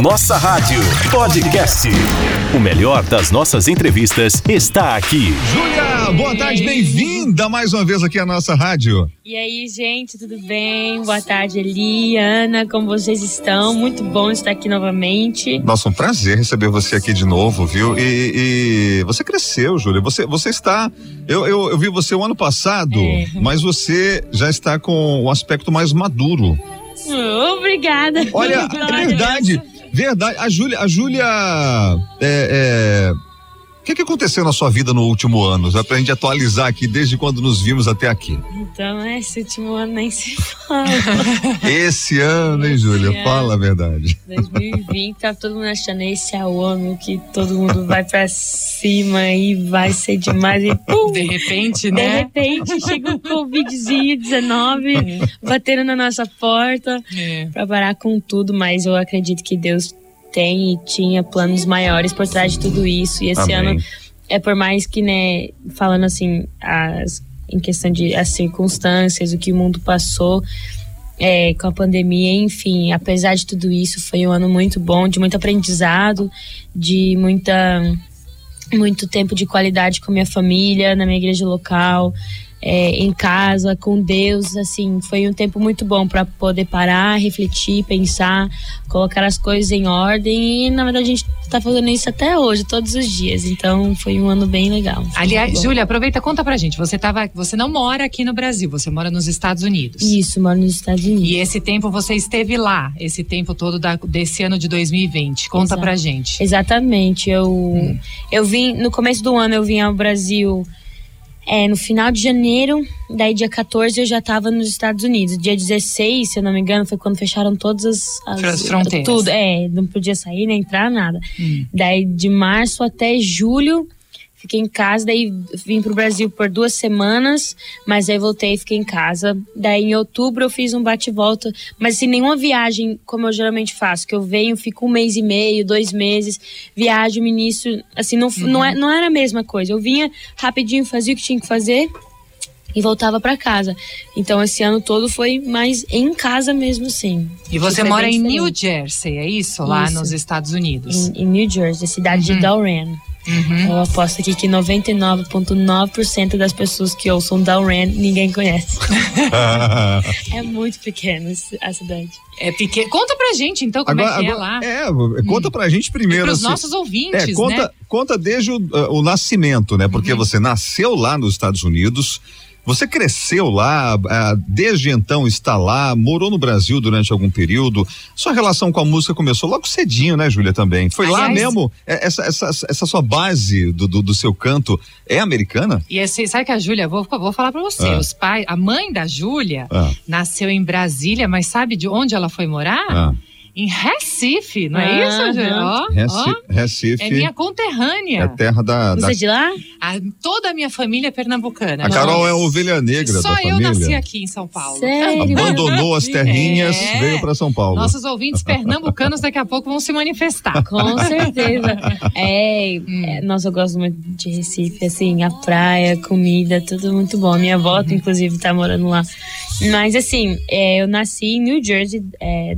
Nossa Rádio Podcast. O melhor das nossas entrevistas está aqui. Júlia, boa tarde, bem-vinda mais uma vez aqui à nossa rádio. E aí, gente, tudo bem? Boa tarde, Eli, Ana, como vocês estão? Muito bom estar aqui novamente. Nossa, um prazer receber você aqui de novo, viu? E, e você cresceu, Júlia. Você, você está. Eu, eu, eu vi você o ano passado, é. mas você já está com o aspecto mais maduro. Obrigada. Olha, verdade, verdade. A Júlia, a Júlia é, é o que, que aconteceu na sua vida no último ano? Já pra gente atualizar aqui desde quando nos vimos até aqui. Então, esse último ano nem se fala. esse ano, hein, Júlia? Fala a verdade. 2020, tá todo mundo achando esse é o ano que todo mundo vai pra cima e vai ser demais. E, pum, de repente, né? De repente, chega um Covidzinho 19 é. batendo na nossa porta é. pra parar com tudo, mas eu acredito que Deus tem e tinha planos maiores por trás de tudo isso. E esse Amém. ano é por mais que, né, falando assim, as, em questão de as circunstâncias, o que o mundo passou é, com a pandemia, enfim, apesar de tudo isso, foi um ano muito bom, de muito aprendizado, de muita muito tempo de qualidade com minha família, na minha igreja local é, em casa, com Deus, assim, foi um tempo muito bom para poder parar, refletir, pensar, colocar as coisas em ordem e na verdade a gente está fazendo isso até hoje, todos os dias. Então foi um ano bem legal. Aliás, Júlia, aproveita, conta pra gente. Você tava, você não mora aqui no Brasil, você mora nos Estados Unidos. Isso, moro nos Estados Unidos. E esse tempo você esteve lá, esse tempo todo da, desse ano de 2020. Conta Exato. pra gente. Exatamente. Eu hum. eu vim no começo do ano eu vim ao Brasil é, no final de janeiro, daí dia 14 eu já estava nos Estados Unidos. Dia 16, se eu não me engano, foi quando fecharam todas as, as fronteiras. Tudo, é, não podia sair nem entrar, nada. Hum. Daí de março até julho Fiquei em casa, daí vim pro Brasil por duas semanas, mas aí voltei e fiquei em casa. Daí em outubro eu fiz um bate-volta, mas assim, nenhuma viagem como eu geralmente faço, que eu venho, fico um mês e meio, dois meses, viajo, ministro, assim, não, uhum. não, é, não era a mesma coisa. Eu vinha rapidinho, fazia o que tinha que fazer, e voltava para casa. Então esse ano todo foi mais em casa mesmo, sim. E você mora em New Jersey, é isso? Lá nos Estados Unidos? Em, em New Jersey, cidade uhum. de Delran. Uhum. Eu aposto aqui que 99,9% das pessoas que ouçam Downran ninguém conhece. é muito pequeno a cidade. É pequeno. Conta pra gente, então, como agora, é que agora, é lá. É, conta pra gente primeiro. Para os assim, nossos ouvintes, é, conta, né? Conta desde o, uh, o nascimento, né? Porque uhum. você nasceu lá nos Estados Unidos, você cresceu lá, ah, desde então está lá, morou no Brasil durante algum período. Sua relação com a música começou logo cedinho, né, Júlia, também? Foi Aliás, lá mesmo? É, essa, essa, essa sua base do, do, do, seu canto é americana? E esse, sabe que a Júlia, vou, vou falar para você, ah. os pais, a mãe da Júlia ah. nasceu em Brasília, mas sabe de onde ela foi morar? Ah em Recife, não é isso, Júlio? Recife, Recife. É minha conterrânea. É terra da. Você da... é de lá? A, toda a minha família é pernambucana. A Carol é ovelha negra Só da família. eu nasci aqui em São Paulo. Sério? Abandonou as terrinhas, é. veio para São Paulo. Nossos ouvintes pernambucanos daqui a pouco vão se manifestar. Com certeza. É, hum. é, nossa, eu gosto muito de Recife, assim, a praia, comida, tudo muito bom. Minha avó, uhum. inclusive, tá morando lá. Mas, assim, é, eu nasci em New Jersey, é,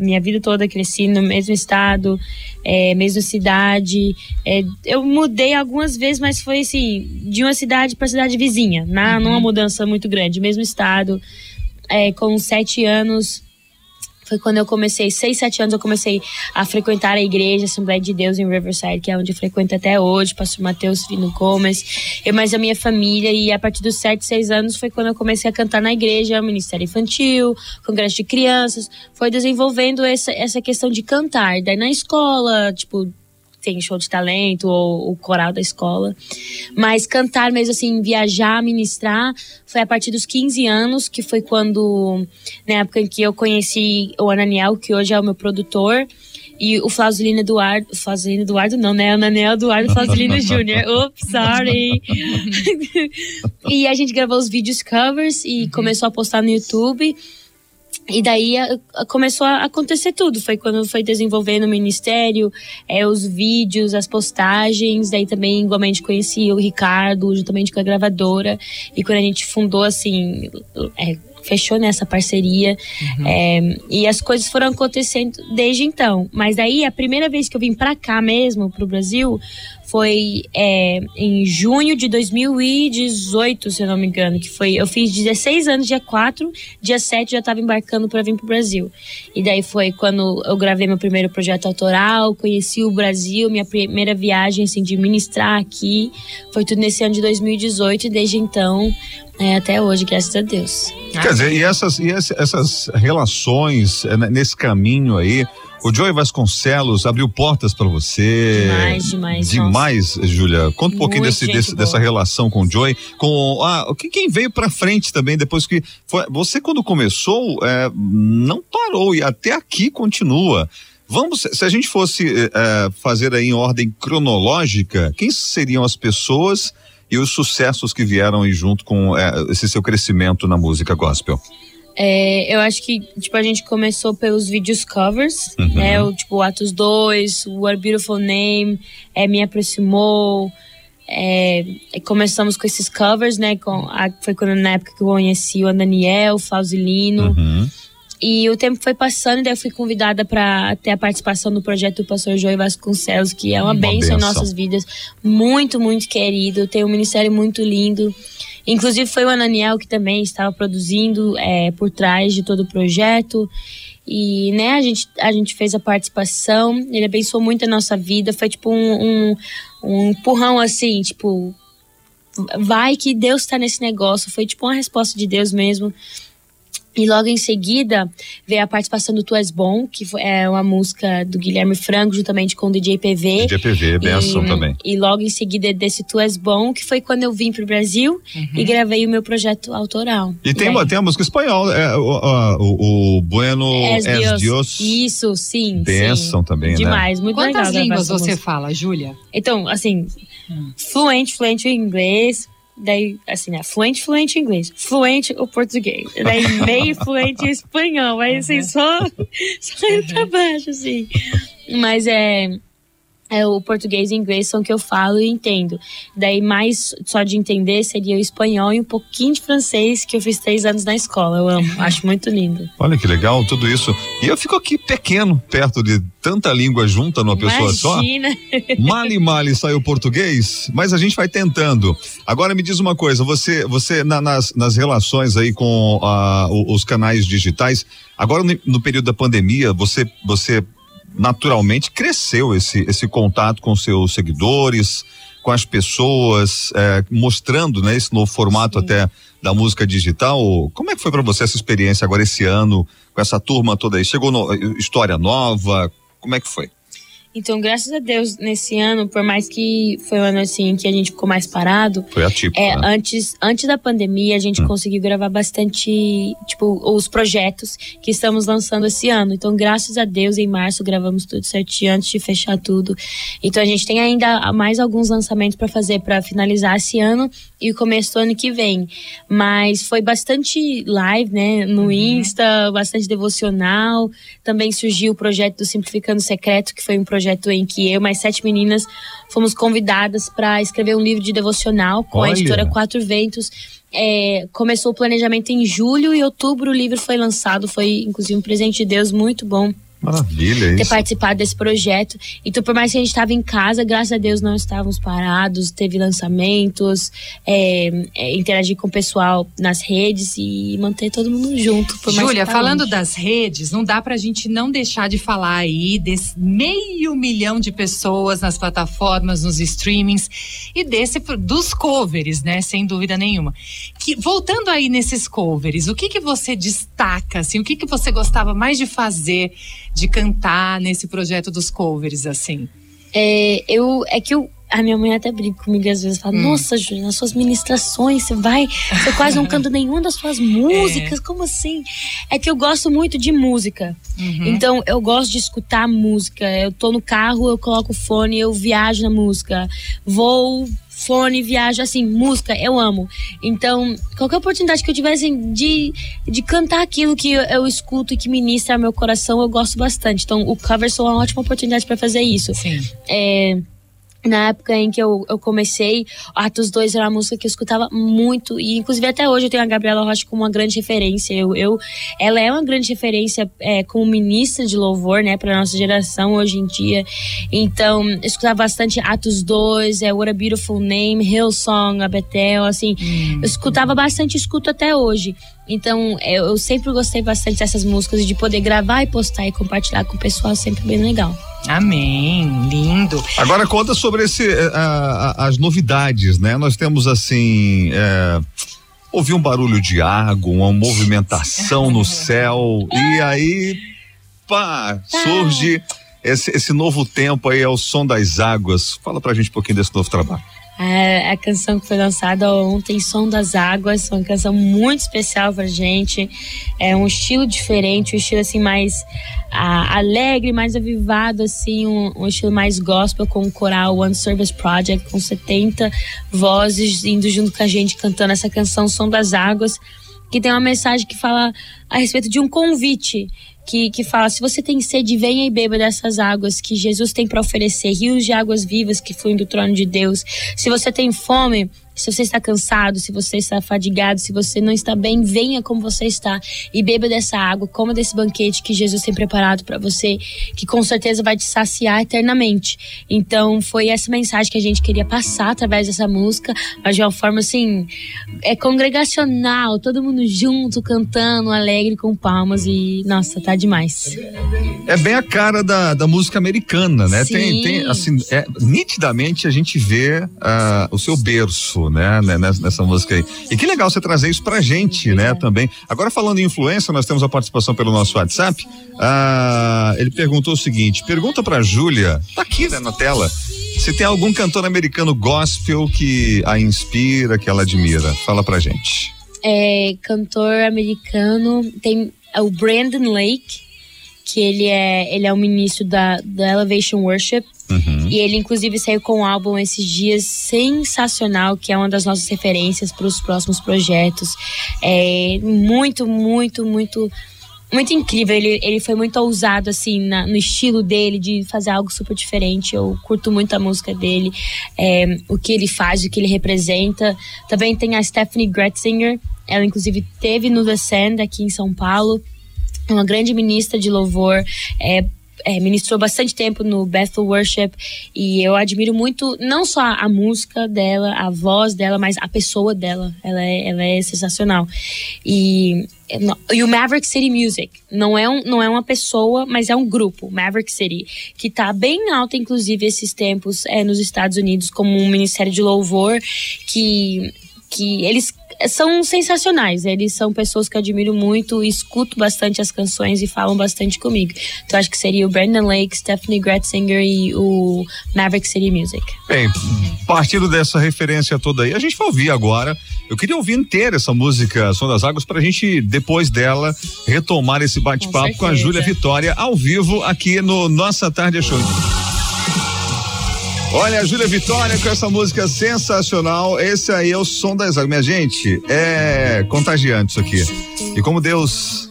minha vida toda cresci no mesmo estado, é, mesma cidade. É, eu mudei algumas vezes, mas foi assim, de uma cidade para cidade vizinha, na, uhum. numa mudança muito grande, mesmo estado. É, com sete anos, foi quando eu comecei, seis, sete anos, eu comecei a frequentar a igreja Assembleia de Deus em Riverside, que é onde eu frequento até hoje, pastor Mateus Fino Gomes, eu mais a minha família, e a partir dos sete, seis anos foi quando eu comecei a cantar na igreja, Ministério Infantil, Congresso de Crianças, foi desenvolvendo essa, essa questão de cantar, daí na escola, tipo, tem show de talento ou o coral da escola. Mas cantar mesmo assim, viajar, ministrar, foi a partir dos 15 anos, que foi quando, na época em que eu conheci o Ananiel, que hoje é o meu produtor. E o Flauzolino Eduardo. Flauzolino Eduardo não, né? O Ananiel Eduardo Flauzolino Jr. Oops, sorry. e a gente gravou os vídeos covers e uhum. começou a postar no YouTube. E daí a, a, começou a acontecer tudo. Foi quando foi desenvolvendo o ministério, é, os vídeos, as postagens. Daí também, igualmente, conheci o Ricardo, juntamente com a gravadora. E quando a gente fundou, assim, é, fechou nessa parceria uhum. é, e as coisas foram acontecendo desde então. Mas aí a primeira vez que eu vim para cá mesmo, pro Brasil, foi é, em junho de 2018, se eu não me engano, que foi, eu fiz 16 anos dia 4, dia 7 já estava embarcando para vir pro Brasil. E daí foi quando eu gravei meu primeiro projeto autoral, conheci o Brasil, minha primeira viagem assim de ministrar aqui, foi tudo nesse ano de 2018 e desde então é, até hoje, graças a Deus. Quer dizer, e essas, e essas relações é, nesse caminho aí, o Joey Vasconcelos abriu portas para você. Demais, demais. Demais, Júlia. Conta um pouquinho desse, desse dessa relação com o Joey, com ah, quem veio para frente também depois que foi, você quando começou é, não parou e até aqui continua. Vamos, se a gente fosse é, fazer aí em ordem cronológica, quem seriam as pessoas e os sucessos que vieram aí junto com é, esse seu crescimento na música gospel? É, eu acho que, tipo, a gente começou pelos vídeos covers, uhum. né? O, tipo, Atos 2, What Beautiful Name, é, Me Aproximou. É, começamos com esses covers, né? Com, a, foi quando, na época que eu conheci o Daniel, o Fausilino. Uhum. E o tempo foi passando, e daí eu fui convidada para ter a participação no projeto do Pastor Joey Vasconcelos, que é uma, uma bênção em nossas vidas. Muito, muito querido. Tem um ministério muito lindo. Inclusive foi o Ananiel que também estava produzindo é, por trás de todo o projeto. E né, a gente, a gente fez a participação, ele abençoou muito a nossa vida. Foi tipo um, um, um empurrão assim, tipo, vai que Deus está nesse negócio. Foi tipo uma resposta de Deus mesmo. E logo em seguida veio a participação do Tu És Bom, que é uma música do Guilherme Franco, juntamente com o DJ PV. DJ PV, benção também. E logo em seguida desse Tu És Bom, que foi quando eu vim pro Brasil uhum. e gravei o meu projeto autoral. E, e tem, tem a música espanhola, é, o, o, o, Bueno Es, es Dios. Isso, sim. Benção sim. também, Demais, né? muito Quantas legal. Quantas línguas você fala, Júlia? Então, assim, hum. fluente, fluente em inglês, Daí, assim, né? Fluente, fluente inglês. Fluente o português. Daí, meio fluente espanhol. Aí, assim, uhum. só, só indo pra baixo, assim. Mas é é, o português e inglês são que eu falo e entendo. Daí, mais só de entender seria o espanhol e um pouquinho de francês, que eu fiz três anos na escola. Eu amo, acho muito lindo. Olha que legal tudo isso. E eu fico aqui pequeno, perto de tanta língua junta numa pessoa Imagina. só. Mali mali saiu português, mas a gente vai tentando. Agora me diz uma coisa, você, você na, nas, nas relações aí com os canais digitais, agora no, no período da pandemia, você, você naturalmente cresceu esse, esse contato com seus seguidores, com as pessoas, é, mostrando né, esse novo formato Sim. até da música digital. Como é que foi para você essa experiência agora esse ano, com essa turma toda aí? Chegou no, história nova? Como é que foi? Então, graças a Deus, nesse ano, por mais que foi um ano assim que a gente ficou mais parado. Foi atípico. É, né? antes, antes da pandemia, a gente hum. conseguiu gravar bastante, tipo, os projetos que estamos lançando esse ano. Então, graças a Deus, em março gravamos tudo certinho antes de fechar tudo. Então, a gente tem ainda mais alguns lançamentos para fazer para finalizar esse ano e o começo do ano que vem. Mas foi bastante live, né? No uhum. Insta, bastante devocional. Também surgiu o projeto do Simplificando Secreto, que foi um projeto projeto em que eu mais sete meninas fomos convidadas para escrever um livro de devocional com Olha. a editora Quatro Ventos. É, começou o planejamento em julho e outubro o livro foi lançado. Foi, inclusive, um presente de Deus muito bom Maravilha, ter participado desse projeto. Então, por mais que a gente estava em casa, graças a Deus não estávamos parados, teve lançamentos, é, é, interagir com o pessoal nas redes e manter todo mundo junto. Júlia, falando longe. das redes, não dá pra gente não deixar de falar aí desse meio milhão de pessoas nas plataformas, nos streamings e desse dos covers, né? Sem dúvida nenhuma. Que, voltando aí nesses covers, o que que você destaca, assim, o que que você gostava mais de fazer? De cantar nesse projeto dos covers, assim? É, eu, é que eu, a minha mãe até brinca comigo às vezes, fala, hum. nossa, Júlia, nas suas ministrações, você vai, você quase não canta nenhuma das suas músicas, é. como assim? É que eu gosto muito de música, uhum. então eu gosto de escutar música, eu tô no carro, eu coloco o fone, eu viajo na música, vou fone, viajo, assim, música, eu amo. Então, qualquer oportunidade que eu tivesse de, de cantar aquilo que eu, eu escuto e que ministra meu coração, eu gosto bastante. Então, o cover é uma ótima oportunidade para fazer isso. Sim. É, na época em que eu, eu comecei, Atos 2 era uma música que eu escutava muito, e inclusive até hoje eu tenho a Gabriela Rocha como uma grande referência. Eu, eu ela é uma grande referência é, como ministra de louvor, né, para nossa geração hoje em dia. Então, eu escutava bastante Atos 2, é What a Beautiful Name, Hillsong, a Bethel, assim, hum. eu escutava bastante, escuto até hoje. Então, eu, eu sempre gostei bastante dessas músicas e de poder gravar e postar e compartilhar com o pessoal, sempre bem legal. Amém, lindo. Agora conta sobre esse, uh, as novidades, né? Nós temos assim, é, ouvi um barulho de água, uma movimentação no céu e aí, pá, surge esse, esse novo tempo aí, é o som das águas. Fala pra gente um pouquinho desse novo trabalho. É, a canção que foi lançada ontem, Som das Águas, uma canção muito especial pra gente. É um estilo diferente, um estilo assim mais alegre, mais avivado, assim, um, um, estilo mais gospel com o coral One Service Project, com 70 vozes indo junto com a gente cantando essa canção Som das Águas, que tem uma mensagem que fala a respeito de um convite que, que fala: se você tem sede, venha e beba dessas águas que Jesus tem para oferecer, rios de águas vivas que fluem do trono de Deus. Se você tem fome, se você está cansado, se você está fadigado, se você não está bem, venha como você está e beba dessa água, coma desse banquete que Jesus tem preparado para você, que com certeza vai te saciar eternamente. Então, foi essa mensagem que a gente queria passar através dessa música, mas de uma forma assim, é congregacional, todo mundo junto, cantando, alegre, com palmas e, nossa, tá demais. É bem a cara da, da música americana, né? Sim. Tem, tem, assim, é, nitidamente a gente vê uh, o seu berço né, né nessa música aí. E que legal você trazer isso pra gente, né, também. Agora falando em influência, nós temos a participação pelo nosso WhatsApp. Ah, ele perguntou o seguinte: pergunta pra Júlia, tá aqui, né, na tela, se tem algum cantor americano gospel que a inspira, que ela admira. Fala pra gente. É, cantor americano, tem é o Brandon Lake, que ele é, ele é o ministro da, da Elevation Worship. Uhum. E ele, inclusive, saiu com um álbum esses dias sensacional, que é uma das nossas referências para os próximos projetos. É muito, muito, muito. Muito incrível, ele, ele foi muito ousado, assim, na, no estilo dele, de fazer algo super diferente. Eu curto muito a música dele, é, o que ele faz, o que ele representa. Também tem a Stephanie Gretzinger, ela inclusive teve no The Sand aqui em São Paulo. É uma grande ministra de louvor, é, é, ministrou bastante tempo no Bethel Worship e eu admiro muito não só a música dela, a voz dela, mas a pessoa dela. Ela é, ela é sensacional. E, e o Maverick City Music não é, um, não é uma pessoa, mas é um grupo, Maverick City, que está bem alta, inclusive, esses tempos é, nos Estados Unidos, como um ministério de louvor que, que eles são sensacionais. Eles são pessoas que eu admiro muito, escuto bastante as canções e falam bastante comigo. Então acho que seria o Brandon Lake, Stephanie Gretzinger e o Maverick City Music. Bem, partindo dessa referência toda aí, a gente vai ouvir agora. Eu queria ouvir inteira essa música Som das Águas para a gente, depois dela, retomar esse bate-papo com, com a Júlia Vitória ao vivo aqui no Nossa Tarde Show. Olha, a Júlia Vitória com essa música sensacional. Esse aí é o som das águas. Minha gente, é contagiante isso aqui. E como Deus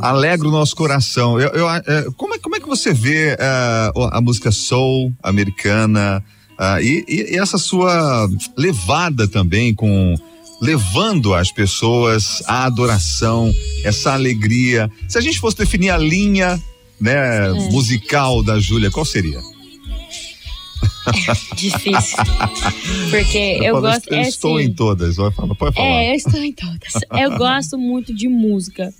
alegra o nosso coração. Eu, eu é, como, é, como é que você vê uh, a música soul americana uh, e, e, e essa sua levada também com levando as pessoas à adoração, essa alegria. Se a gente fosse definir a linha, né, é. musical da Júlia, qual seria? Difícil. Porque eu, eu gosto. Eu é estou assim, em todas, vai falar, pode falar. É, eu estou em todas. eu gosto muito de música.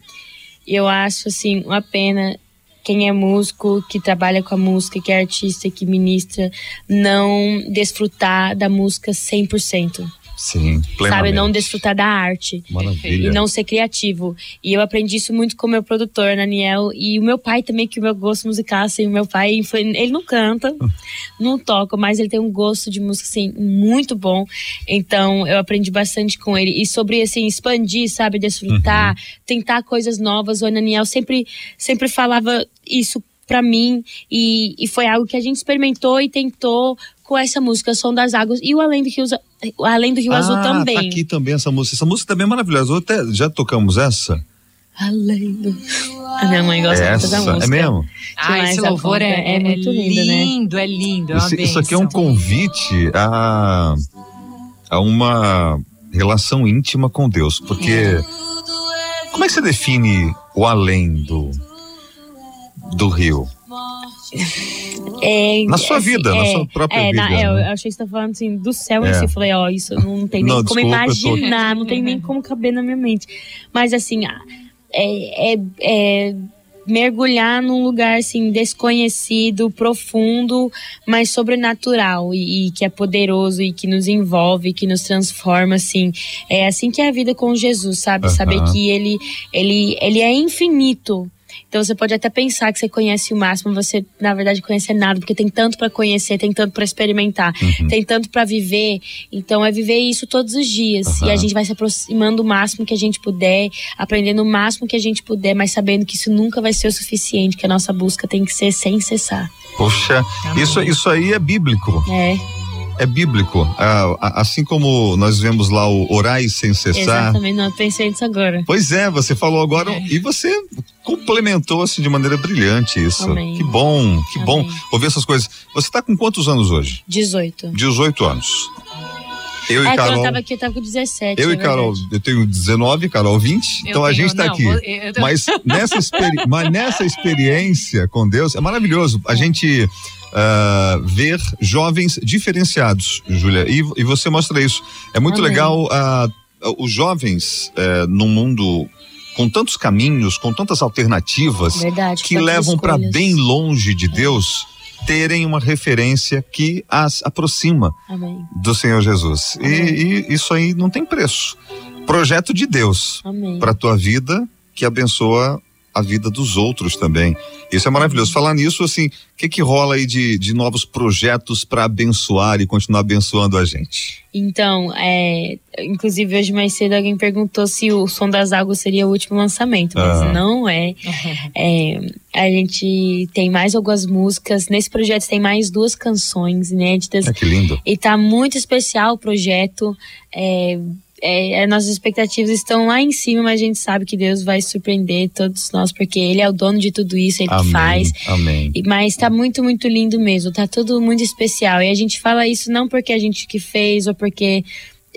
Eu acho assim uma pena quem é músico, que trabalha com a música, que é artista, que ministra, não desfrutar da música 100%. Sim, plenamente. Sabe, não desfrutar da arte. Maravilha. E não ser criativo. E eu aprendi isso muito com o meu produtor, Daniel, e o meu pai também, que o meu gosto musical, assim, o meu pai, ele não canta, não toca, mas ele tem um gosto de música, assim, muito bom. Então, eu aprendi bastante com ele. E sobre, assim, expandir, sabe, desfrutar, uhum. tentar coisas novas. O Daniel sempre, sempre falava isso para mim e, e foi algo que a gente experimentou e tentou com essa música Som das Águas e o Além do Rio, Além do Rio ah, Azul também. Tá aqui também essa música. Essa música também é maravilhosa. Até, já tocamos essa? Aleluia. A minha mãe gosta muito Essa, dessa música. é mesmo? Ah, esse louvor é, conta é muito lindo, né? lindo, é lindo. É Esse- isso aqui é um convite a, a uma relação íntima com Deus. Porque como é que você define o além do, do rio? É, Na sua vida, na sua própria é, na- vida, é, eu né? achei que você tá falando assim, do céu É. em si. Eu falei, ó, isso não tem nem Não, como desculpa, eu tô- imaginar, não tem nem como caber na minha mente. Mas assim, ah, é, é- é mergulhar num lugar assim desconhecido, profundo, mas sobrenatural e, e que é poderoso e que nos envolve, que nos transforma assim. É assim que é a vida com Jesus, sabe? Saber que ele ele ele é infinito. Então você pode até pensar que você conhece o máximo, você na verdade conhece nada, porque tem tanto para conhecer, tem tanto para experimentar, Uhum. tem tanto para viver. Então é viver isso todos os dias. Aham. E a gente vai se aproximando o máximo que a gente puder, aprendendo o máximo que a gente puder, mas sabendo que isso nunca vai ser o suficiente, que a nossa busca tem que ser sem cessar. Poxa, isso, isso aí é bíblico. É, É bíblico. Ah, a- assim como nós vemos lá o orai sem cessar. exatamente. Não, pensei nisso agora. Pois é, você falou agora e você complementou assim de maneira brilhante isso. Amém. Que bom, que bom Amém. ouvir essas coisas. Você está com quantos anos hoje? 18. 18 anos. Eu e É, quando Carol. eu tava aqui, eu tava com 17. eu é e Carol, eu tenho 19, Carol 20. Eu então a tenho- gente tá não, aqui. vou- eu- Mas nessa, mas nessa experiência com Deus é maravilhoso. A gente ah, ver jovens diferenciados, Júlia. E, e você mostra isso. É muito Amém. legal ah, os jovens eh, num mundo com tantos caminhos, com tantas alternativas Verdade. que levam para bem longe de Deus terem uma referência que as aproxima Amém. do Senhor Jesus. E, e isso aí não tem preço. Projeto de Deus para tua vida que abençoa a vida dos outros também. Isso é maravilhoso. Falar nisso, assim, o que que rola aí de, de novos projetos para abençoar e continuar abençoando a gente? Então, é, inclusive hoje mais cedo alguém perguntou se o Som das Águas seria o último lançamento, mas Ah. não é. É, A gente tem mais algumas músicas. Nesse projeto tem mais duas canções inéditas. É que lindo. E tá muito especial o projeto. É, é, as nossas expectativas estão lá em cima, mas a gente sabe que Deus vai surpreender todos nós, porque Ele é o dono de tudo isso, Ele Amém. faz. Amém. Mas tá muito, muito lindo mesmo. Tá tudo muito especial. E a gente fala isso não porque a gente que fez ou porque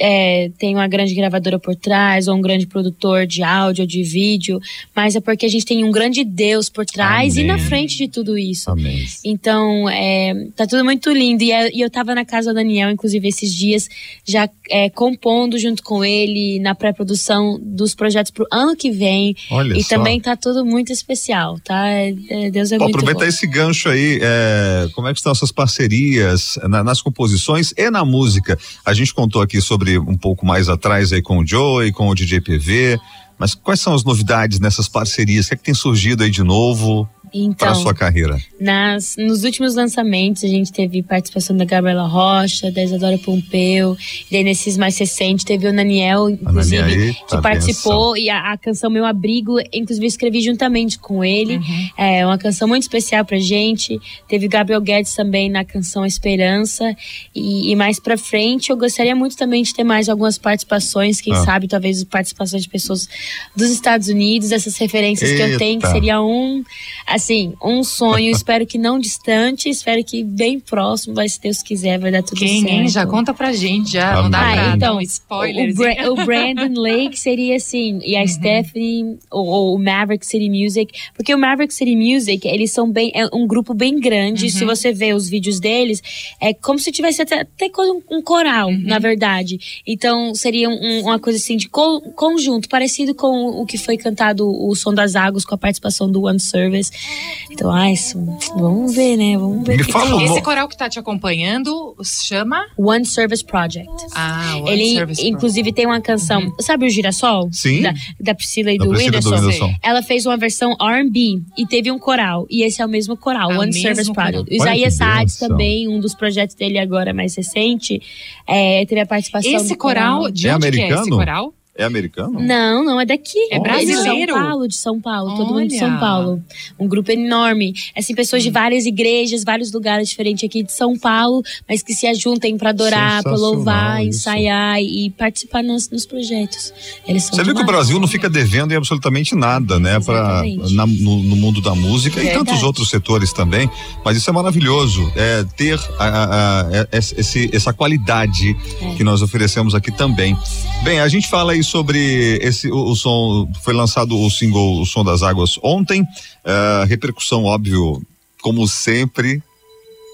é, tem uma grande gravadora por trás ou um grande produtor de áudio ou de vídeo, mas é porque a gente tem um grande Deus por trás e na Amém. frente de tudo isso. Amém. Então, é, tá tudo muito lindo. E, é- e eu tava na casa do Daniel, inclusive, esses dias, já é, compondo junto com ele na pré-produção dos projetos pro ano que vem. Olha e só. também tá tudo muito especial, tá? É- é- Deus é Vou muito aproveitar bom. esse gancho aí, é, como é que estão essas parcerias na- nas composições e na música? A gente contou aqui sobre um pouco mais atrás aí com o Joey, com o DJ PV, mas quais são as novidades nessas parcerias? O que é que tem surgido aí de novo Então, a sua carreira? Nas, nos últimos lançamentos, a gente teve participação da Gabriela Rocha, da Isadora Pompeu, e daí nesses mais recentes teve o Naniel, inclusive, que tá, participou, e a, a canção Meu Abrigo, inclusive, eu escrevi juntamente com ele. Uhum. É uma canção muito especial pra gente. Teve Gabriel Guedes também na canção Esperança. E, e mais pra frente, eu gostaria muito também de ter mais algumas participações, quem Ah. sabe, talvez participações de pessoas dos Estados Unidos, essas referências que eu tenho, que Eita. seria um, assim, um sonho. espero que não distante, espero que bem próximo, vai, se Deus quiser, vai dar tudo Quem, certo. hein? Já conta pra gente, já. Não dá Amém. pra Ah, então, dar um spoiler. O, Bra- o Brandon Lake seria assim, e a Stephanie, ou, ou o Maverick City Music, porque o Maverick City Music, eles são bem, é um grupo bem grande, se você vê os vídeos deles, é como se tivesse até, até coisa- um, um coral, na verdade. Então, seria um- uma coisa assim de co- conjunto, parecido com o que foi cantado o Som das Águas, com a participação do One Service. Então, ai, isso- vamos ver, né? Vamos ver. Fala um Esse coral que tá te acompanhando chama. One Service Project. Ah, o Ele, Service inclusive, tem uma canção. Sabe o Girassol? Sim. Da, da Priscila e Da do Priscila do Whindersson. Ela fez uma versão RB e teve um coral. E esse é o mesmo coral, É One mesmo Service coral. Project. Isaías bênção. também, um dos projetos dele agora mais recente, é, teve a participação Esse do coral, de É onde que é esse americano? coral? É americano? Não, não, é daqui. É brasileiro? De São Paulo, de São Paulo, todo mundo de Olha. São Paulo. Um grupo enorme. Assim, pessoas de várias igrejas, vários lugares diferentes aqui de São Paulo, mas que se ajuntem pra adorar, pra Sensacional louvar, isso. ensaiar e participar nos, nos projetos. Eles são Você viu que o. Brasil não fica devendo em absolutamente nada, né? Pra, na- no, no mundo da música e Verdade. tantos outros setores também. Mas isso é maravilhoso, é ter a- a- a- esse- essa qualidade É. que nós oferecemos aqui também. Bem, a gente fala aí sobre esse o, o som. Foi lançado o single O Som das Águas ontem. ah, repercussão, óbvio, como sempre.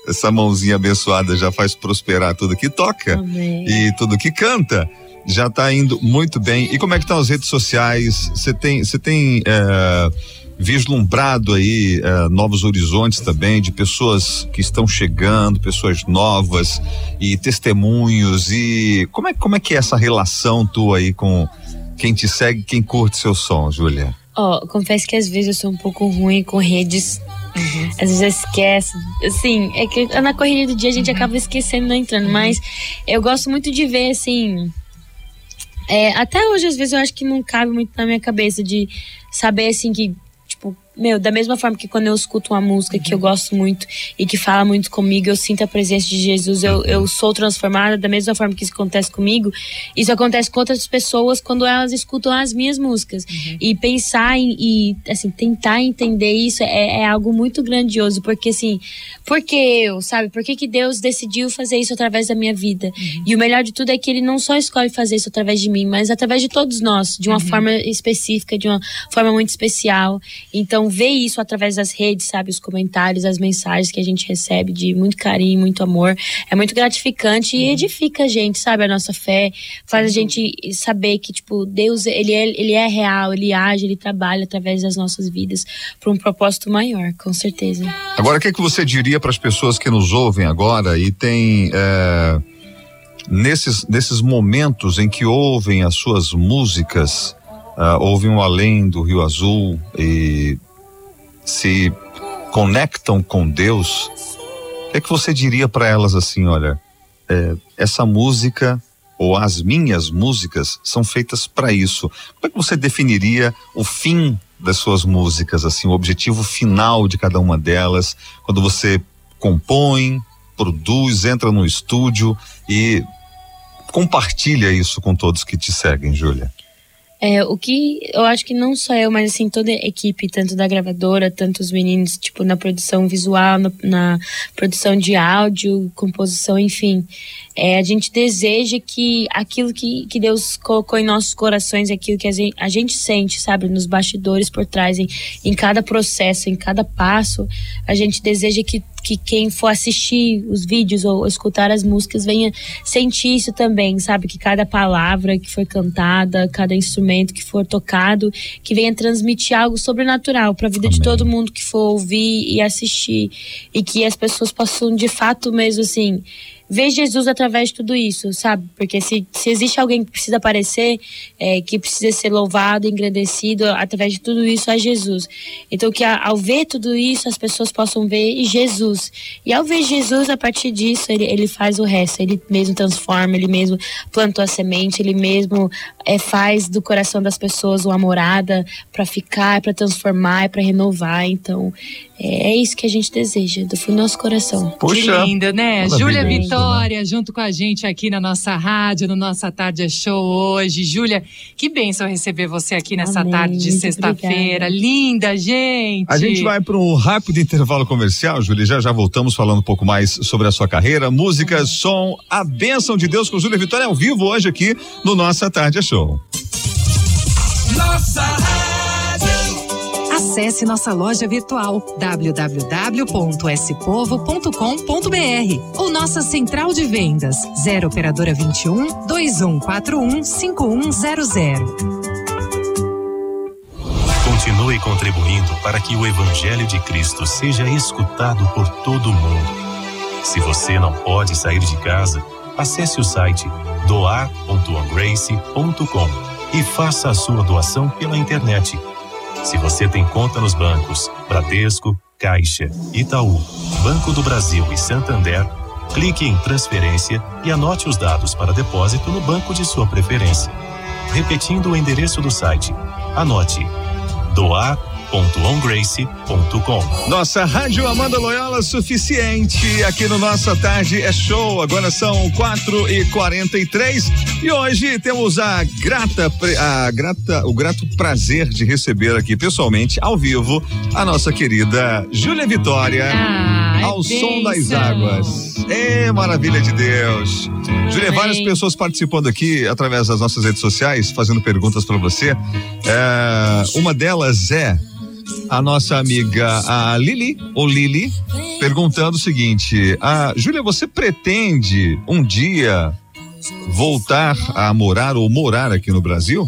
Essa mãozinha abençoada já faz prosperar tudo que toca Amém. e tudo que canta já tá indo muito bem. E como é que estão as redes sociais? Você tem, você tem é, vislumbrado aí é, novos horizontes também de pessoas que estão chegando, pessoas novas e testemunhos e como é, como é que é essa relação tua aí com quem te segue, quem curte seu som, Júlia? Ó, confesso que às vezes eu sou um pouco ruim com redes. Às vezes eu esqueço. Assim, é que na correria do dia a gente acaba esquecendo, não entrando. Mas eu gosto muito de ver, assim. é, até hoje, às vezes, eu acho que não cabe muito na minha cabeça de saber, assim, que, tipo, meu, da mesma forma que quando eu escuto uma música que eu gosto muito e que fala muito comigo, eu sinto a presença de Jesus, eu, eu sou transformada da mesma forma que isso acontece comigo. Isso acontece com outras pessoas quando elas escutam as minhas músicas. E pensar em, e, assim, tentar entender isso é, é algo muito grandioso, porque, assim, por que eu, sabe? Por que, que Deus decidiu fazer isso através da minha vida? E o melhor de tudo é que Ele não só escolhe fazer isso através de mim, mas através de todos nós, de uma forma específica, de uma forma muito especial. Então, ver isso através das redes, sabe? Os comentários, as mensagens que a gente recebe de muito carinho, muito amor, é muito gratificante e edifica a gente, sabe? A nossa fé, faz a gente saber que, tipo, Deus, ele é, ele é real, ele age, ele trabalha através das nossas vidas para um propósito maior, com certeza. Agora, o que, é que você diria para as pessoas que nos ouvem agora e tem é, nesses, nesses momentos em que ouvem as suas músicas, ah, ouvem o Além do Rio Azul e se conectam com Deus, o que é que você diria para elas assim, olha, é, essa música ou as minhas músicas são feitas para isso. Como é que você definiria o fim das suas músicas, assim, o objetivo final de cada uma delas, quando você compõe, produz, entra no estúdio e compartilha isso com todos que te seguem, Júlia? É, o que eu acho que não só eu, mas assim, toda a equipe, tanto da gravadora, tanto os meninos, tipo, na produção visual, no- na produção de áudio, composição, enfim. É, a gente deseja que aquilo que, que Deus colocou em nossos corações, aquilo que a gente, a gente sente, sabe, nos bastidores por trás, em, em cada processo, em cada passo, a gente deseja que, que quem for assistir os vídeos ou escutar as músicas venha sentir isso também, sabe? Que cada palavra que foi cantada, cada instrumento que for tocado, que venha transmitir algo sobrenatural para a vida de Amém. todo mundo que for ouvir e assistir. E que as pessoas possam, de fato, mesmo assim, ver Jesus através de tudo isso, sabe? Porque se, se existe alguém que precisa aparecer, é, que precisa ser louvado, engrandecido, através de tudo isso é Jesus. Então que a- ao ver tudo isso, as pessoas possam ver Jesus. E ao ver Jesus, a partir disso, ele, ele faz o resto. Ele mesmo transforma, ele mesmo plantou a semente, ele mesmo é, faz do coração das pessoas uma morada para ficar, para transformar, para renovar. Então, é, é isso que a gente deseja, do fundo do nosso coração. Poxa, que lindo, né? Júlia isso, Vitória, junto com a gente aqui na nossa rádio, no nossa Tarde é Show hoje. Júlia, que bênção receber você aqui nessa Amém, tarde de sexta-feira. Linda, gente. A gente vai para um rápido intervalo comercial, Júlia. Já já voltamos falando um pouco mais sobre a sua carreira, música, som, a bênção de Deus com Júlia Vitória ao vivo hoje aqui no Nossa Tarde é Show. Nossa Rádio. Acesse nossa loja virtual www.espovo.com.br ou nossa central de vendas 0 operadora 21 2141 5100. Continue contribuindo para que o Evangelho de Cristo seja escutado por todo mundo. Se você não pode sair de casa, acesse o site doar.onegrace.com e faça a sua doação pela internet. Se você tem conta nos bancos Bradesco, Caixa, Itaú, Banco do Brasil e Santander, clique em transferência e anote os dados para depósito no banco de sua preferência. Repetindo o endereço do site. Anote: doar.ongrace.com. Nossa Rádio Amanda Loyola suficiente aqui no Nossa Tarde é show. Agora são quatro e quarenta e três e hoje temos a grata, a grata, o grato prazer de receber aqui pessoalmente, ao vivo, a nossa querida Júlia Vitória. Ah, ao som das águas. É maravilha de Deus. Júlia, várias pessoas participando aqui através das nossas redes sociais, fazendo perguntas para você. É, uma delas é a nossa amiga a Lili, ou Lili, perguntando o seguinte: a Júlia, você pretende um dia voltar a morar ou morar aqui no Brasil?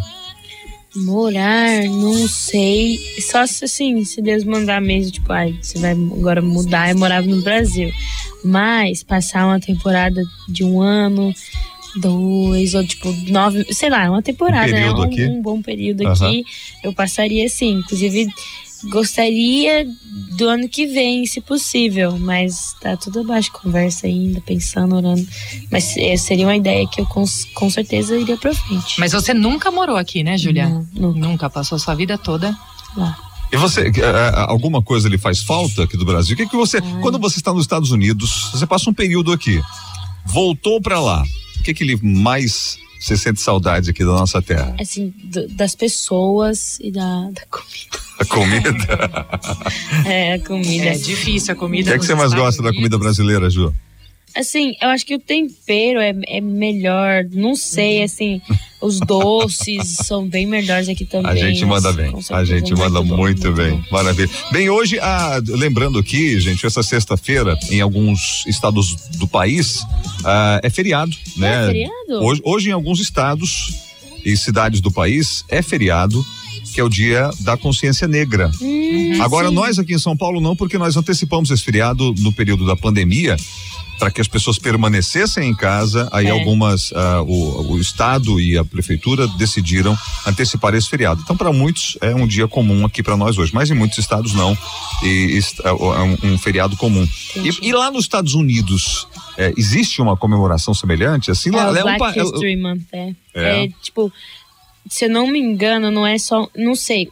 Morar, não sei. Só se assim, se Deus mandar mesmo, tipo, ai, você vai agora mudar e morar no Brasil. Mas passar uma temporada de um ano, dois, ou tipo, nove, sei lá, uma temporada, Um né? Um, um bom período Aham. aqui. Eu passaria sim. Inclusive, gostaria do ano que vem, se possível. Mas tá tudo abaixo de conversa ainda, pensando, orando. Mas eh, seria uma ideia que eu com, com certeza iria pra frente. Mas você nunca morou aqui, né, Júlia? Não, nunca. Nunca passou sua vida toda. Lá. E você, eh, alguma coisa lhe faz falta aqui do Brasil? O que, que você, quando você está nos Estados Unidos, você passa um período aqui, voltou para lá, o que, que lhe mais você sente saudade aqui da nossa terra? assim, do- das pessoas e da, da comida. A comida. É, a comida. É difícil a O comida. que é que você mais gosta da comida brasileira, Ju? Assim, eu acho que o tempero é, é melhor. Não sei, assim, os doces são bem melhores aqui também. A gente manda bem. A gente manda bom, muito bem. Maravilha. Bem, hoje, ah, lembrando aqui, gente, essa sexta-feira, em alguns estados do país, ah, é feriado, né? É feriado? Hoje, hoje, em alguns estados e cidades do país, é feriado, que é o dia da consciência negra. Hum, Agora, sim. nós aqui em São Paulo não, porque nós antecipamos esse feriado no período da pandemia para que as pessoas permanecessem em casa. Aí É. algumas, ah, o, o estado e a prefeitura decidiram antecipar esse feriado. Então, para muitos é um dia comum aqui para nós hoje, mas em muitos estados não. E est- é um, um feriado comum. E, e lá nos Estados Unidos é, existe uma comemoração semelhante? Assim, É lá o lá é um Black é- History Month, é. É. É, tipo, se eu não me engano, não é só. Não sei.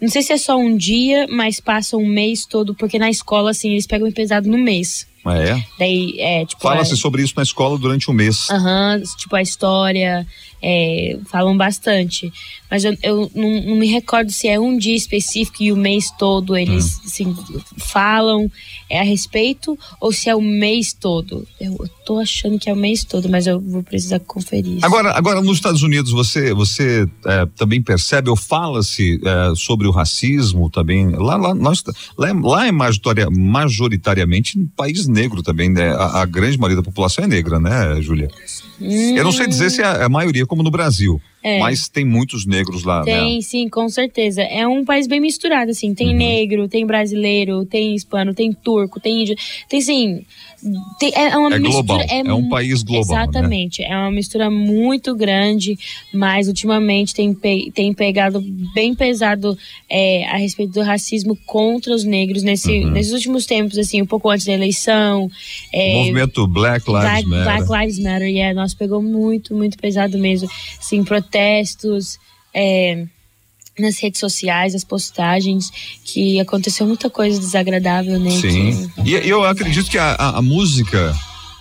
Não sei se é só um dia, mas passa um mês todo, porque na escola, assim, eles pegam pesado no mês. É. Daí, é, tipo. Fala-se é- sobre isso na escola durante um mês. Aham, tipo, a história, é, falam bastante. Mas eu, eu não, não me recordo se é um dia específico e o mês todo eles Hum. assim, falam é, a respeito ou se é o mês todo. Eu, tô achando que é o mês todo, mas eu vou precisar conferir. isso. Agora, agora nos Estados Unidos você você é, também percebe ou fala-se é, sobre o racismo também lá lá nós lá, é- lá é majoritaria- majoritariamente um país negro também né a, a grande maioria da população é negra né Júlia Hum, eu não sei dizer se é a maioria como no Brasil É. mas tem muitos negros lá né Tem, sim, com certeza. É um país bem misturado, assim. Tem Uhum. negro, tem brasileiro, tem hispano, tem turco, tem índio. Tem, assim. É uma É global, mistura. é um país global, né? Exatamente. É uma mistura muito grande, mas ultimamente tem, pe- tem pegado bem pesado é, a respeito do racismo contra os negros nesse, Uhum. nesses últimos tempos, assim, um pouco antes da eleição. o É, movimento Black Lives Black, Matter Black Lives Matter, yeah, nossa, pegou muito, muito pesado mesmo. Assim, protestos, é, nas redes sociais, as postagens, que aconteceu muita coisa desagradável, né? Sim. que- E eu acredito que a, a- a música,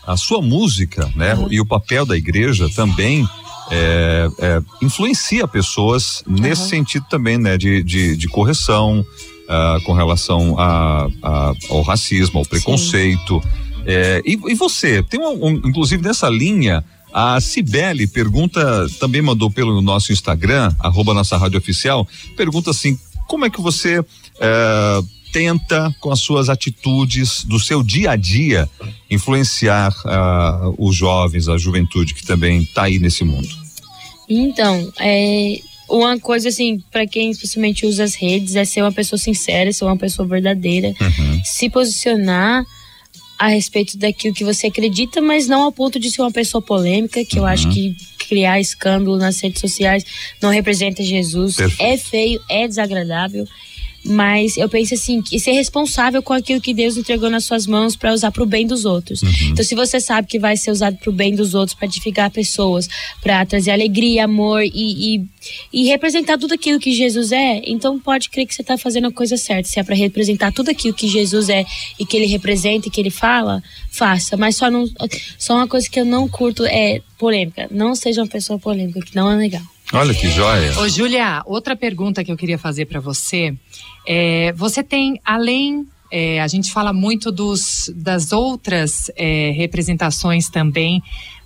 a sua música, né, Uhum. e o papel da igreja também é, é, influencia pessoas nesse Uhum. sentido também, né, de, de, de correção ah, com relação a, a- ao racismo, ao preconceito. É, e, e você, tem um, um- inclusive nessa linha. A Cibele pergunta, também mandou pelo nosso Instagram, arroba nossa rádio oficial, pergunta assim, como é que você é, tenta, com as suas atitudes do seu dia a dia, influenciar ah, os jovens, a juventude que também está aí nesse mundo? Então, é, uma coisa assim, para quem especialmente usa as redes, é ser uma pessoa sincera, ser uma pessoa verdadeira, Uhum. se posicionar a respeito daquilo que você acredita, mas não ao ponto de ser uma pessoa polêmica, que eu acho Uhum. que criar escândalo nas redes sociais não representa Jesus. Perfeito. É feio, é desagradável. Mas eu penso assim, que ser responsável com aquilo que Deus entregou nas suas mãos para usar para o bem dos outros. Então, se você sabe que vai ser usado para o bem dos outros, para edificar pessoas, para trazer alegria, amor e, e, e representar tudo aquilo que Jesus é, então pode crer que você está fazendo a coisa certa. Se é para representar tudo aquilo que Jesus é e que ele representa e que ele fala, faça. Mas só, não, só uma coisa que eu não curto é polêmica. Não seja uma pessoa polêmica, que não é legal. Olha que joia. Ô, Júlia, outra pergunta que eu queria fazer para você. É, você tem, além. é, a gente fala muito dos, das outras é, representações também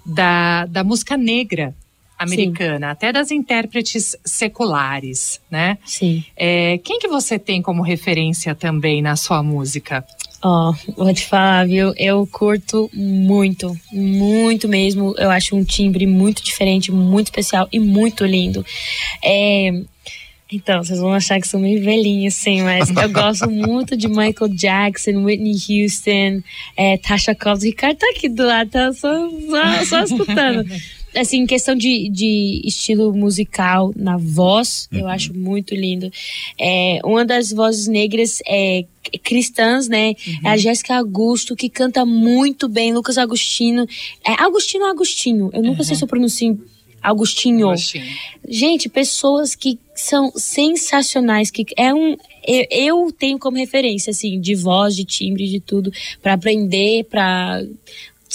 da, da música negra americana, até das intérpretes seculares, né? Sim. É, quem que você tem como referência também na sua música? Ó, vou te falar, viu? Eu curto muito, muito mesmo. Eu acho um timbre muito diferente, muito especial e muito lindo. É, Então, vocês vão achar que sou meio velhinha, assim, mas eu gosto muito de Michael Jackson, Whitney Houston, é, Tasha Cobbs. O Ricardo tá aqui do lado, tá só, só, só escutando. Assim, questão de, de estilo musical na voz, eu acho muito lindo. É, uma das vozes negras é, cristãs, né? É a Jéssica Augusto, que canta muito bem. Lucas Agostinho. É Agostinho ou Agostinho? Eu nunca sei se eu pronuncio Agostinho. Agostinho. Gente, pessoas que são sensacionais, que é um eu, eu tenho como referência assim, de voz, de timbre, de tudo, pra aprender, pra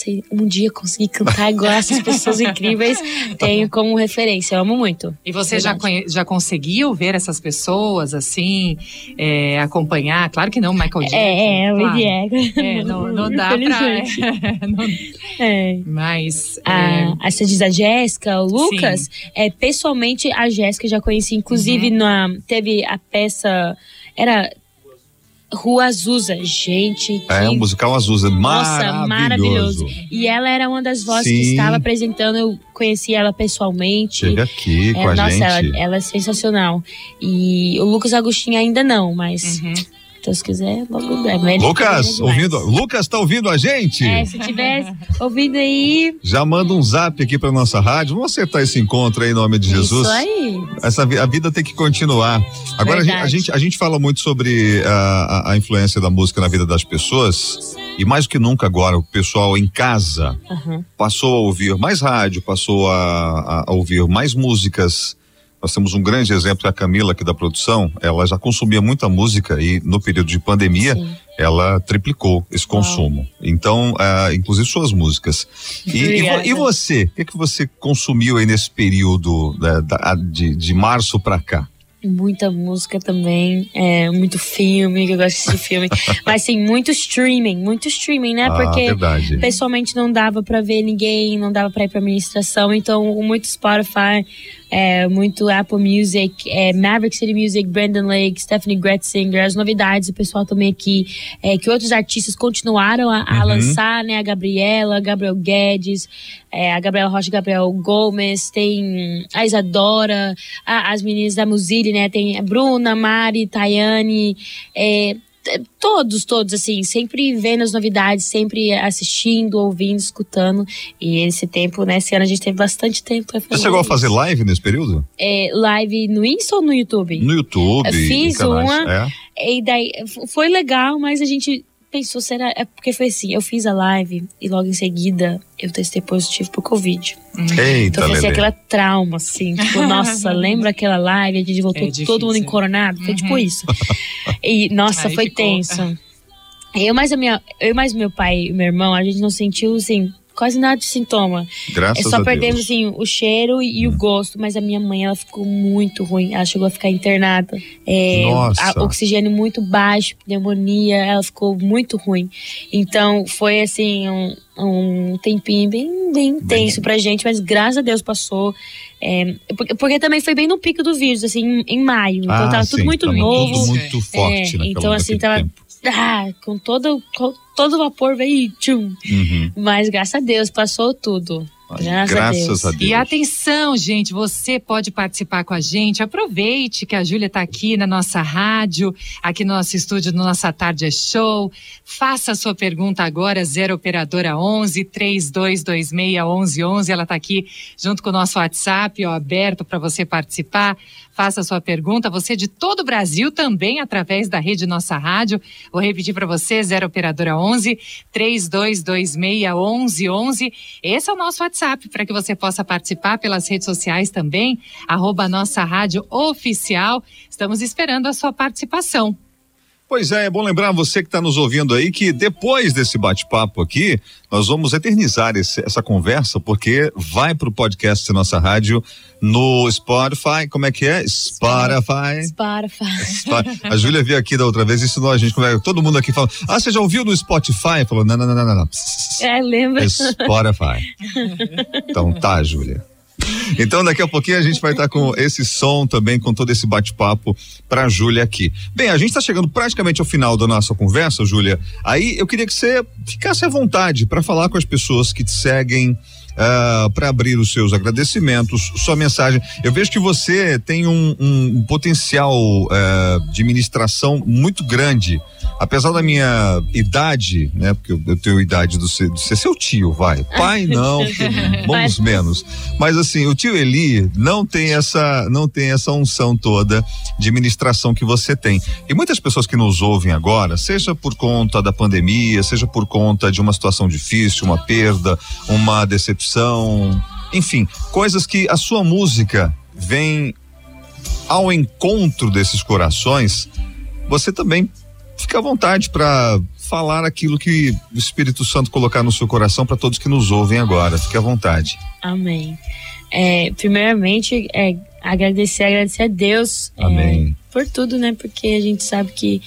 sei, um dia conseguir cantar igual essas pessoas incríveis, tenho como referência. Eu amo muito. E você já, já conseguiu ver essas pessoas assim, é, acompanhar? Claro que não, Michael Jackson. É, é, o claro. É, não, não dá pra. Não- É. mas. é, A, você diz a Jéssica, o Lucas, é, pessoalmente a Jéssica já conheci, inclusive Uhum. na, teve a peça, era Rua Azusa, gente, que É um musical azul, é Nossa, maravilhoso. maravilhoso. E ela era uma das vozes que Sim. estava apresentando, eu conheci ela pessoalmente. Chega aqui É, com a nossa, gente. ela, ela é sensacional. E o Lucas Agostinho ainda não, mas uhum. Se Deus quiser, logo breve. Mas ele Lucas, é ouvindo. Lucas tá ouvindo a gente? É, se tivesse ouvido aí, Já manda um zap aqui pra nossa rádio. Vamos acertar esse encontro aí em nome de Jesus. isso aí. Essa a vida tem que continuar. Agora a gente, a gente a gente fala muito sobre a, a- a influência da música na vida das pessoas e mais do que nunca agora o pessoal em casa Aham. passou a ouvir mais rádio, passou a- a ouvir mais músicas. Nós temos um grande exemplo, a Camila aqui da produção, ela já consumia muita música e no período de pandemia Sim. ela triplicou esse consumo. Então, ah, inclusive suas músicas. E, e e você? O que, que você consumiu aí nesse período né, da- de, de março pra cá? Muita música também, é, muito filme, que eu gosto de filme. Mas sim, muito streaming, muito streaming, né? ah, Porque verdade. pessoalmente não dava pra ver ninguém, não dava pra ir pra administração, então muito Spotify, é, muito Apple Music, é, Maverick City Music, Brandon Lake, Stephanie Gretzinger, as novidades, o pessoal também aqui, é, que outros artistas continuaram a, a Uhum. lançar, né? A Gabriela, Gabriel Guedes, é, a Gabriela Rocha, Gabriel Gomes, tem a Isadora, a- as meninas da Muzili, né? Tem a Bruna, Mari, Tayane, é, todos, todos, assim, sempre vendo as novidades, sempre assistindo, ouvindo, escutando. E esse tempo, né? Esse ano a gente teve bastante tempo pra fazer. Você chegou a fazer live nesse período? É, live no Insta ou no YouTube? No YouTube? Eu fiz canais. uma. É? E daí foi legal, mas a gente pensou, será? É porque foi assim, eu fiz a live e logo em seguida eu testei positivo pro Covid. Eita, Então foi assim, aquela trauma, assim, tipo, nossa, lembra aquela live? A gente voltou É difícil. todo mundo encoronado? Foi tipo Uhum. isso. E, nossa, Aí foi ficou. tenso. Eu mais a minha, eu mais meu pai e meu irmão, a gente não sentiu, assim, quase nada de sintoma. Graças É só a perdemos, Deus. assim, o cheiro e Hum. o gosto. Mas a minha mãe, ela ficou muito ruim. Ela chegou a ficar internada. É, Nossa. oxigênio muito baixo, pneumonia. Ela ficou muito ruim. Então, foi, assim, um, um tempinho bem, bem tenso pra gente. Mas, graças a Deus, passou. É, porque, porque também foi bem no pico do vírus, assim, em, em maio. Então, Ah, tava sim, tudo muito tava novo. Tudo muito forte É, então, assim, tava-. Ah, com todo, com todo vapor veio, tchum. Uhum. Mas, graças a Deus, passou tudo. Ai, Graças a Deus. Graças a Deus. E atenção, gente, você pode participar com a gente. Aproveite que a Júlia está aqui na nossa rádio, aqui no nosso estúdio, no Nossa Tarde é Show. Faça a sua pergunta agora, 0 Operadora 11 3226 1111. Ela está aqui junto com o nosso WhatsApp, ó, aberto para você participar. Faça sua pergunta. Você de todo o Brasil também através da rede Nossa Rádio. Vou repetir para você, 0 operadora 11 3226 1111. Esse é o nosso WhatsApp para que você possa participar pelas redes sociais também, arroba Nossa Rádio Oficial. Estamos esperando a sua participação. Pois é, é bom lembrar você que está nos ouvindo aí que depois desse bate-papo aqui, nós vamos eternizar esse, essa conversa, porque vai para o podcast da nossa rádio no Spotify. Como é que é? Spotify. Spotify. A Júlia veio aqui da outra vez, ensinou a gente como é. Todo mundo aqui fala: Ah, você já ouviu no Spotify? Falou: Não, não, não, não, não. É, lembra? É Spotify. então tá, Júlia. Então daqui a pouquinho a gente vai estar com esse som também, com todo esse bate-papo para Júlia aqui. Bem, a gente está chegando praticamente ao final da nossa conversa, Júlia. Aí eu queria que você ficasse à vontade para falar com as pessoas que te seguem, Uh, para abrir os seus agradecimentos, sua mensagem. Eu vejo que você tem um, um, um potencial uh, de ministração muito grande. Apesar da minha idade, né? Porque eu, eu tenho idade do ser, de ser seu tio, vai. Pai não, vamos menos. Mas assim, o tio Eli não tem essa, não tem essa unção toda de ministração que você tem. E muitas pessoas que nos ouvem agora, seja por conta da pandemia, seja por conta de uma situação difícil, uma perda, uma decepção, enfim, coisas que a sua música vem ao encontro desses corações, você também fica à vontade para falar aquilo que o Espírito Santo colocar no seu coração para todos que nos ouvem agora. Fique à vontade. Amém. É, primeiramente, é, agradecer, agradecer a Deus. Amém. É, por tudo, né? Porque a gente sabe que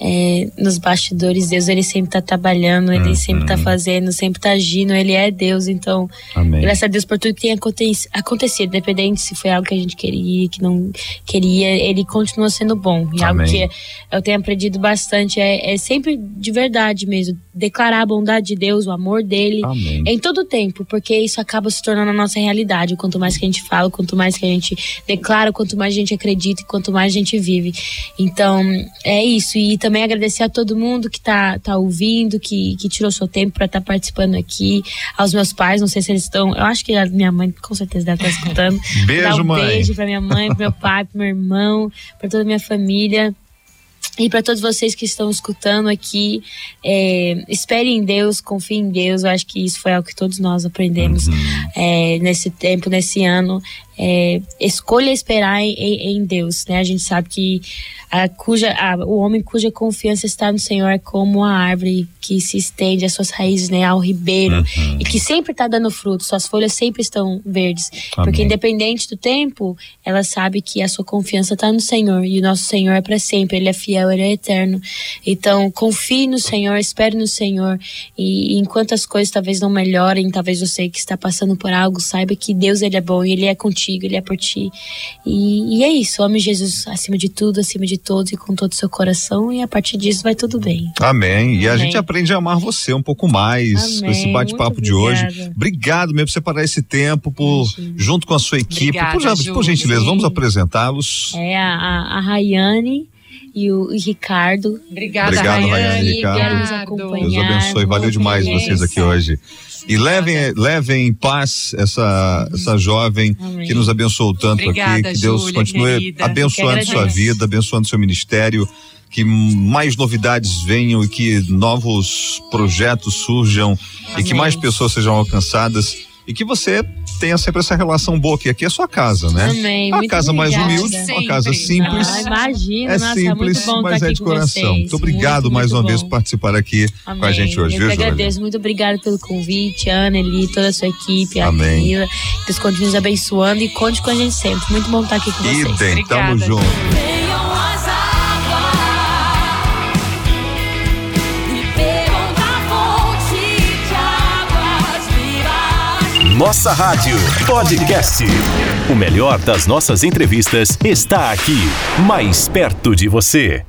é, nos bastidores, Deus ele sempre está trabalhando, ele Uhum. sempre está fazendo, sempre está agindo, ele é Deus, então Amém. graças a Deus por tudo que tem aconte- acontecido, independente se foi algo que a gente queria, que não queria, ele continua sendo bom. E algo Amém. que eu tenho aprendido bastante é, é sempre de verdade mesmo, declarar a bondade de Deus, o amor dele, Amém. em todo o tempo, porque isso acaba se tornando a nossa realidade. Quanto mais que a gente fala, quanto mais que a gente declara, quanto mais a gente acredita e quanto mais a gente vive. Então, é isso. E também agradecer a todo mundo que tá, tá ouvindo, que, que tirou seu tempo para estar participando aqui. Aos meus pais, não sei se eles estão. Eu acho que a minha mãe com certeza deve estar escutando. Beijo, Dar um mãe. beijo pra minha mãe, pro meu pai, pro meu irmão, pra toda a minha família. E para todos vocês que estão escutando aqui, é, esperem em Deus, confiem em Deus. Eu acho que isso foi algo que todos nós aprendemos Uhum. é, nesse tempo, nesse ano. É, escolha esperar em, em- Deus, né? A gente sabe que a, cuja, a- o homem cuja confiança está no Senhor é como a árvore que se estende as suas raízes né, ao ribeiro Uhum. e que sempre está dando fruto, suas folhas sempre estão verdes. Amém. Porque independente do tempo, ela sabe que a sua confiança está no Senhor e o nosso Senhor é para sempre, ele é fiel, ele é eterno. Então, confie no Senhor, espere no Senhor e enquanto as coisas talvez não melhorem, talvez você que está passando por algo, saiba que Deus ele é bom e ele é contigo, ele é por ti. E, e é isso, ame Jesus acima de tudo, acima de todos e com todo o seu coração e a partir disso vai tudo bem. Amém. E a Amém. gente aprende a amar você um pouco mais Amém. com esse bate-papo de hoje. Obrigado mesmo por separar esse tempo, por, junto com a sua equipe. Obrigada, por, por gentileza, Sim. vamos apresentá-los. É a, a, a Rayane e o, e Ricardo. Obrigada, Obrigado, Rayane, Rayane. Ricardo. Deus abençoe. Valeu demais vocês aqui hoje. E levem, levem em paz essa, essa jovem Amém. que nos abençoou tanto Obrigada, aqui. Que Deus Júlia, continue querida. abençoando sua vida, abençoando seu ministério. Que mais novidades venham e que novos projetos surjam e que Amém. mais pessoas sejam alcançadas e que você tenha sempre essa relação boa, que aqui é sua casa, né? Amém. Uma muito casa mais obrigada. humilde, uma Sempre. casa simples. Ah, imagina, É nossa, simples, muito bom mas é de coração. vocês. Muito obrigado Muito, mais muito uma vez bom. por participar aqui com a Amém. gente hoje, Eu viu, Júlia? agradeço, muito obrigada pelo convite, Ana, Eli, toda a sua equipe, a Amém. Camila. Deus continue nos abençoando e conte com a gente sempre. Muito bom estar aqui com vocês. Idem, tamo junto. Nossa Rádio Podcast. O melhor das nossas entrevistas está aqui, mais perto de você.